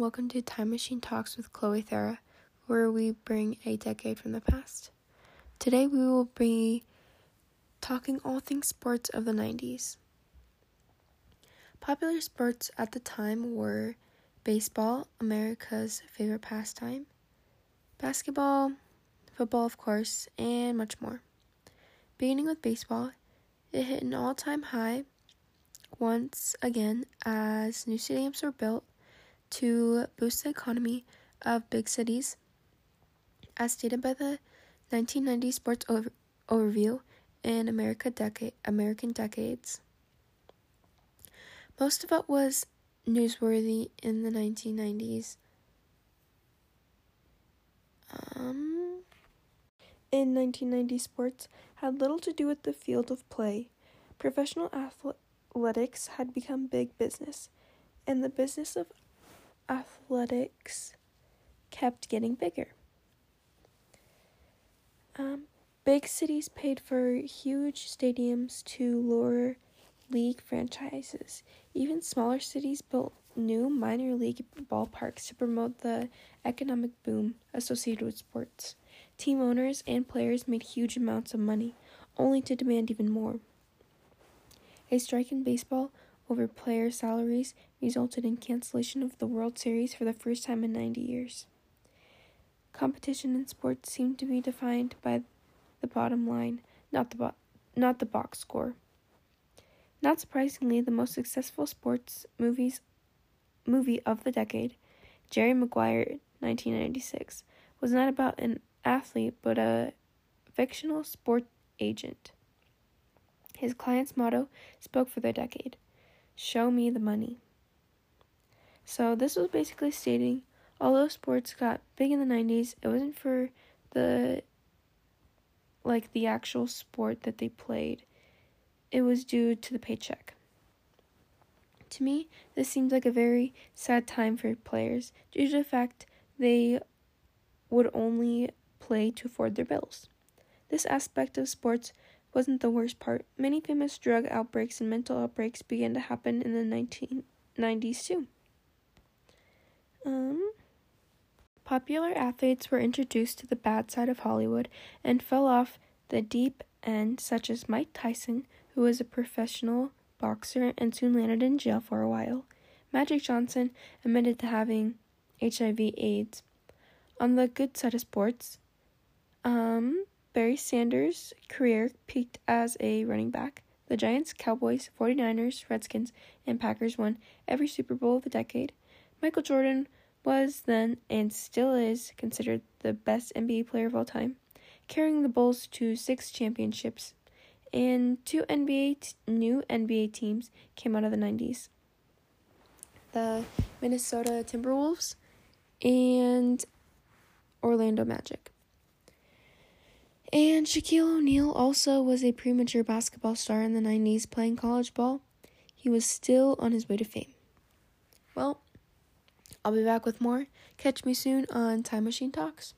welcome to Time Machine Talks with Chloe Thera, where we bring a decade from the past. Today we will be talking all things sports of the 90s. Popular sports at the time were baseball, America's favorite pastime, basketball, football, of course, and much more. Beginning with baseball, it hit an all time high once again as new stadiums were built to boost the economy of big cities. As stated by the 1990 Sports Over- Overview in America Decade American Decades. Most of it was newsworthy in the 1990s. Um, in 1990, sports had little to do with the field of play. Professional athletics had become big business, and the business of athletics kept getting bigger. Um, big cities paid for huge stadiums to lure league franchises. Even smaller cities built new minor league ballparks to promote the economic boom associated with sports. Team owners and players made huge amounts of money, only to demand even more. A strike in baseball over player salaries resulted in cancellation of the World Series for the first time in 90 years. Competition in sports seemed to be defined by the bottom line, not the bo- not the box score. Not surprisingly, the most successful sports movies movie of the decade, Jerry Maguire 1996, was not about an athlete but a fictional sport agent. His client's motto spoke for the decade Show me the money. So, this was basically stating although sports got big in the 90s, it wasn't for the like the actual sport that they played. It was due to the paycheck. To me, this seems like a very sad time for players due to the fact they would only play to afford their bills. This aspect of sports wasn't the worst part. Many famous drug outbreaks and mental outbreaks began to happen in the 1990s too. Um, popular athletes were introduced to the bad side of Hollywood and fell off the deep end, such as Mike Tyson, who was a professional boxer and soon landed in jail for a while. Magic Johnson admitted to having HIV/AIDS. On the good side of sports, um, Barry Sanders' career peaked as a running back. The Giants, Cowboys, 49ers, Redskins, and Packers won every Super Bowl of the decade. Michael Jordan was then and still is considered the best NBA player of all time, carrying the Bulls to six championships. And two NBA t- new NBA teams came out of the 90s. The Minnesota Timberwolves and Orlando Magic. And Shaquille O'Neal also was a premature basketball star in the 90s playing college ball. He was still on his way to fame. Well, I'll be back with more. Catch me soon on Time Machine Talks.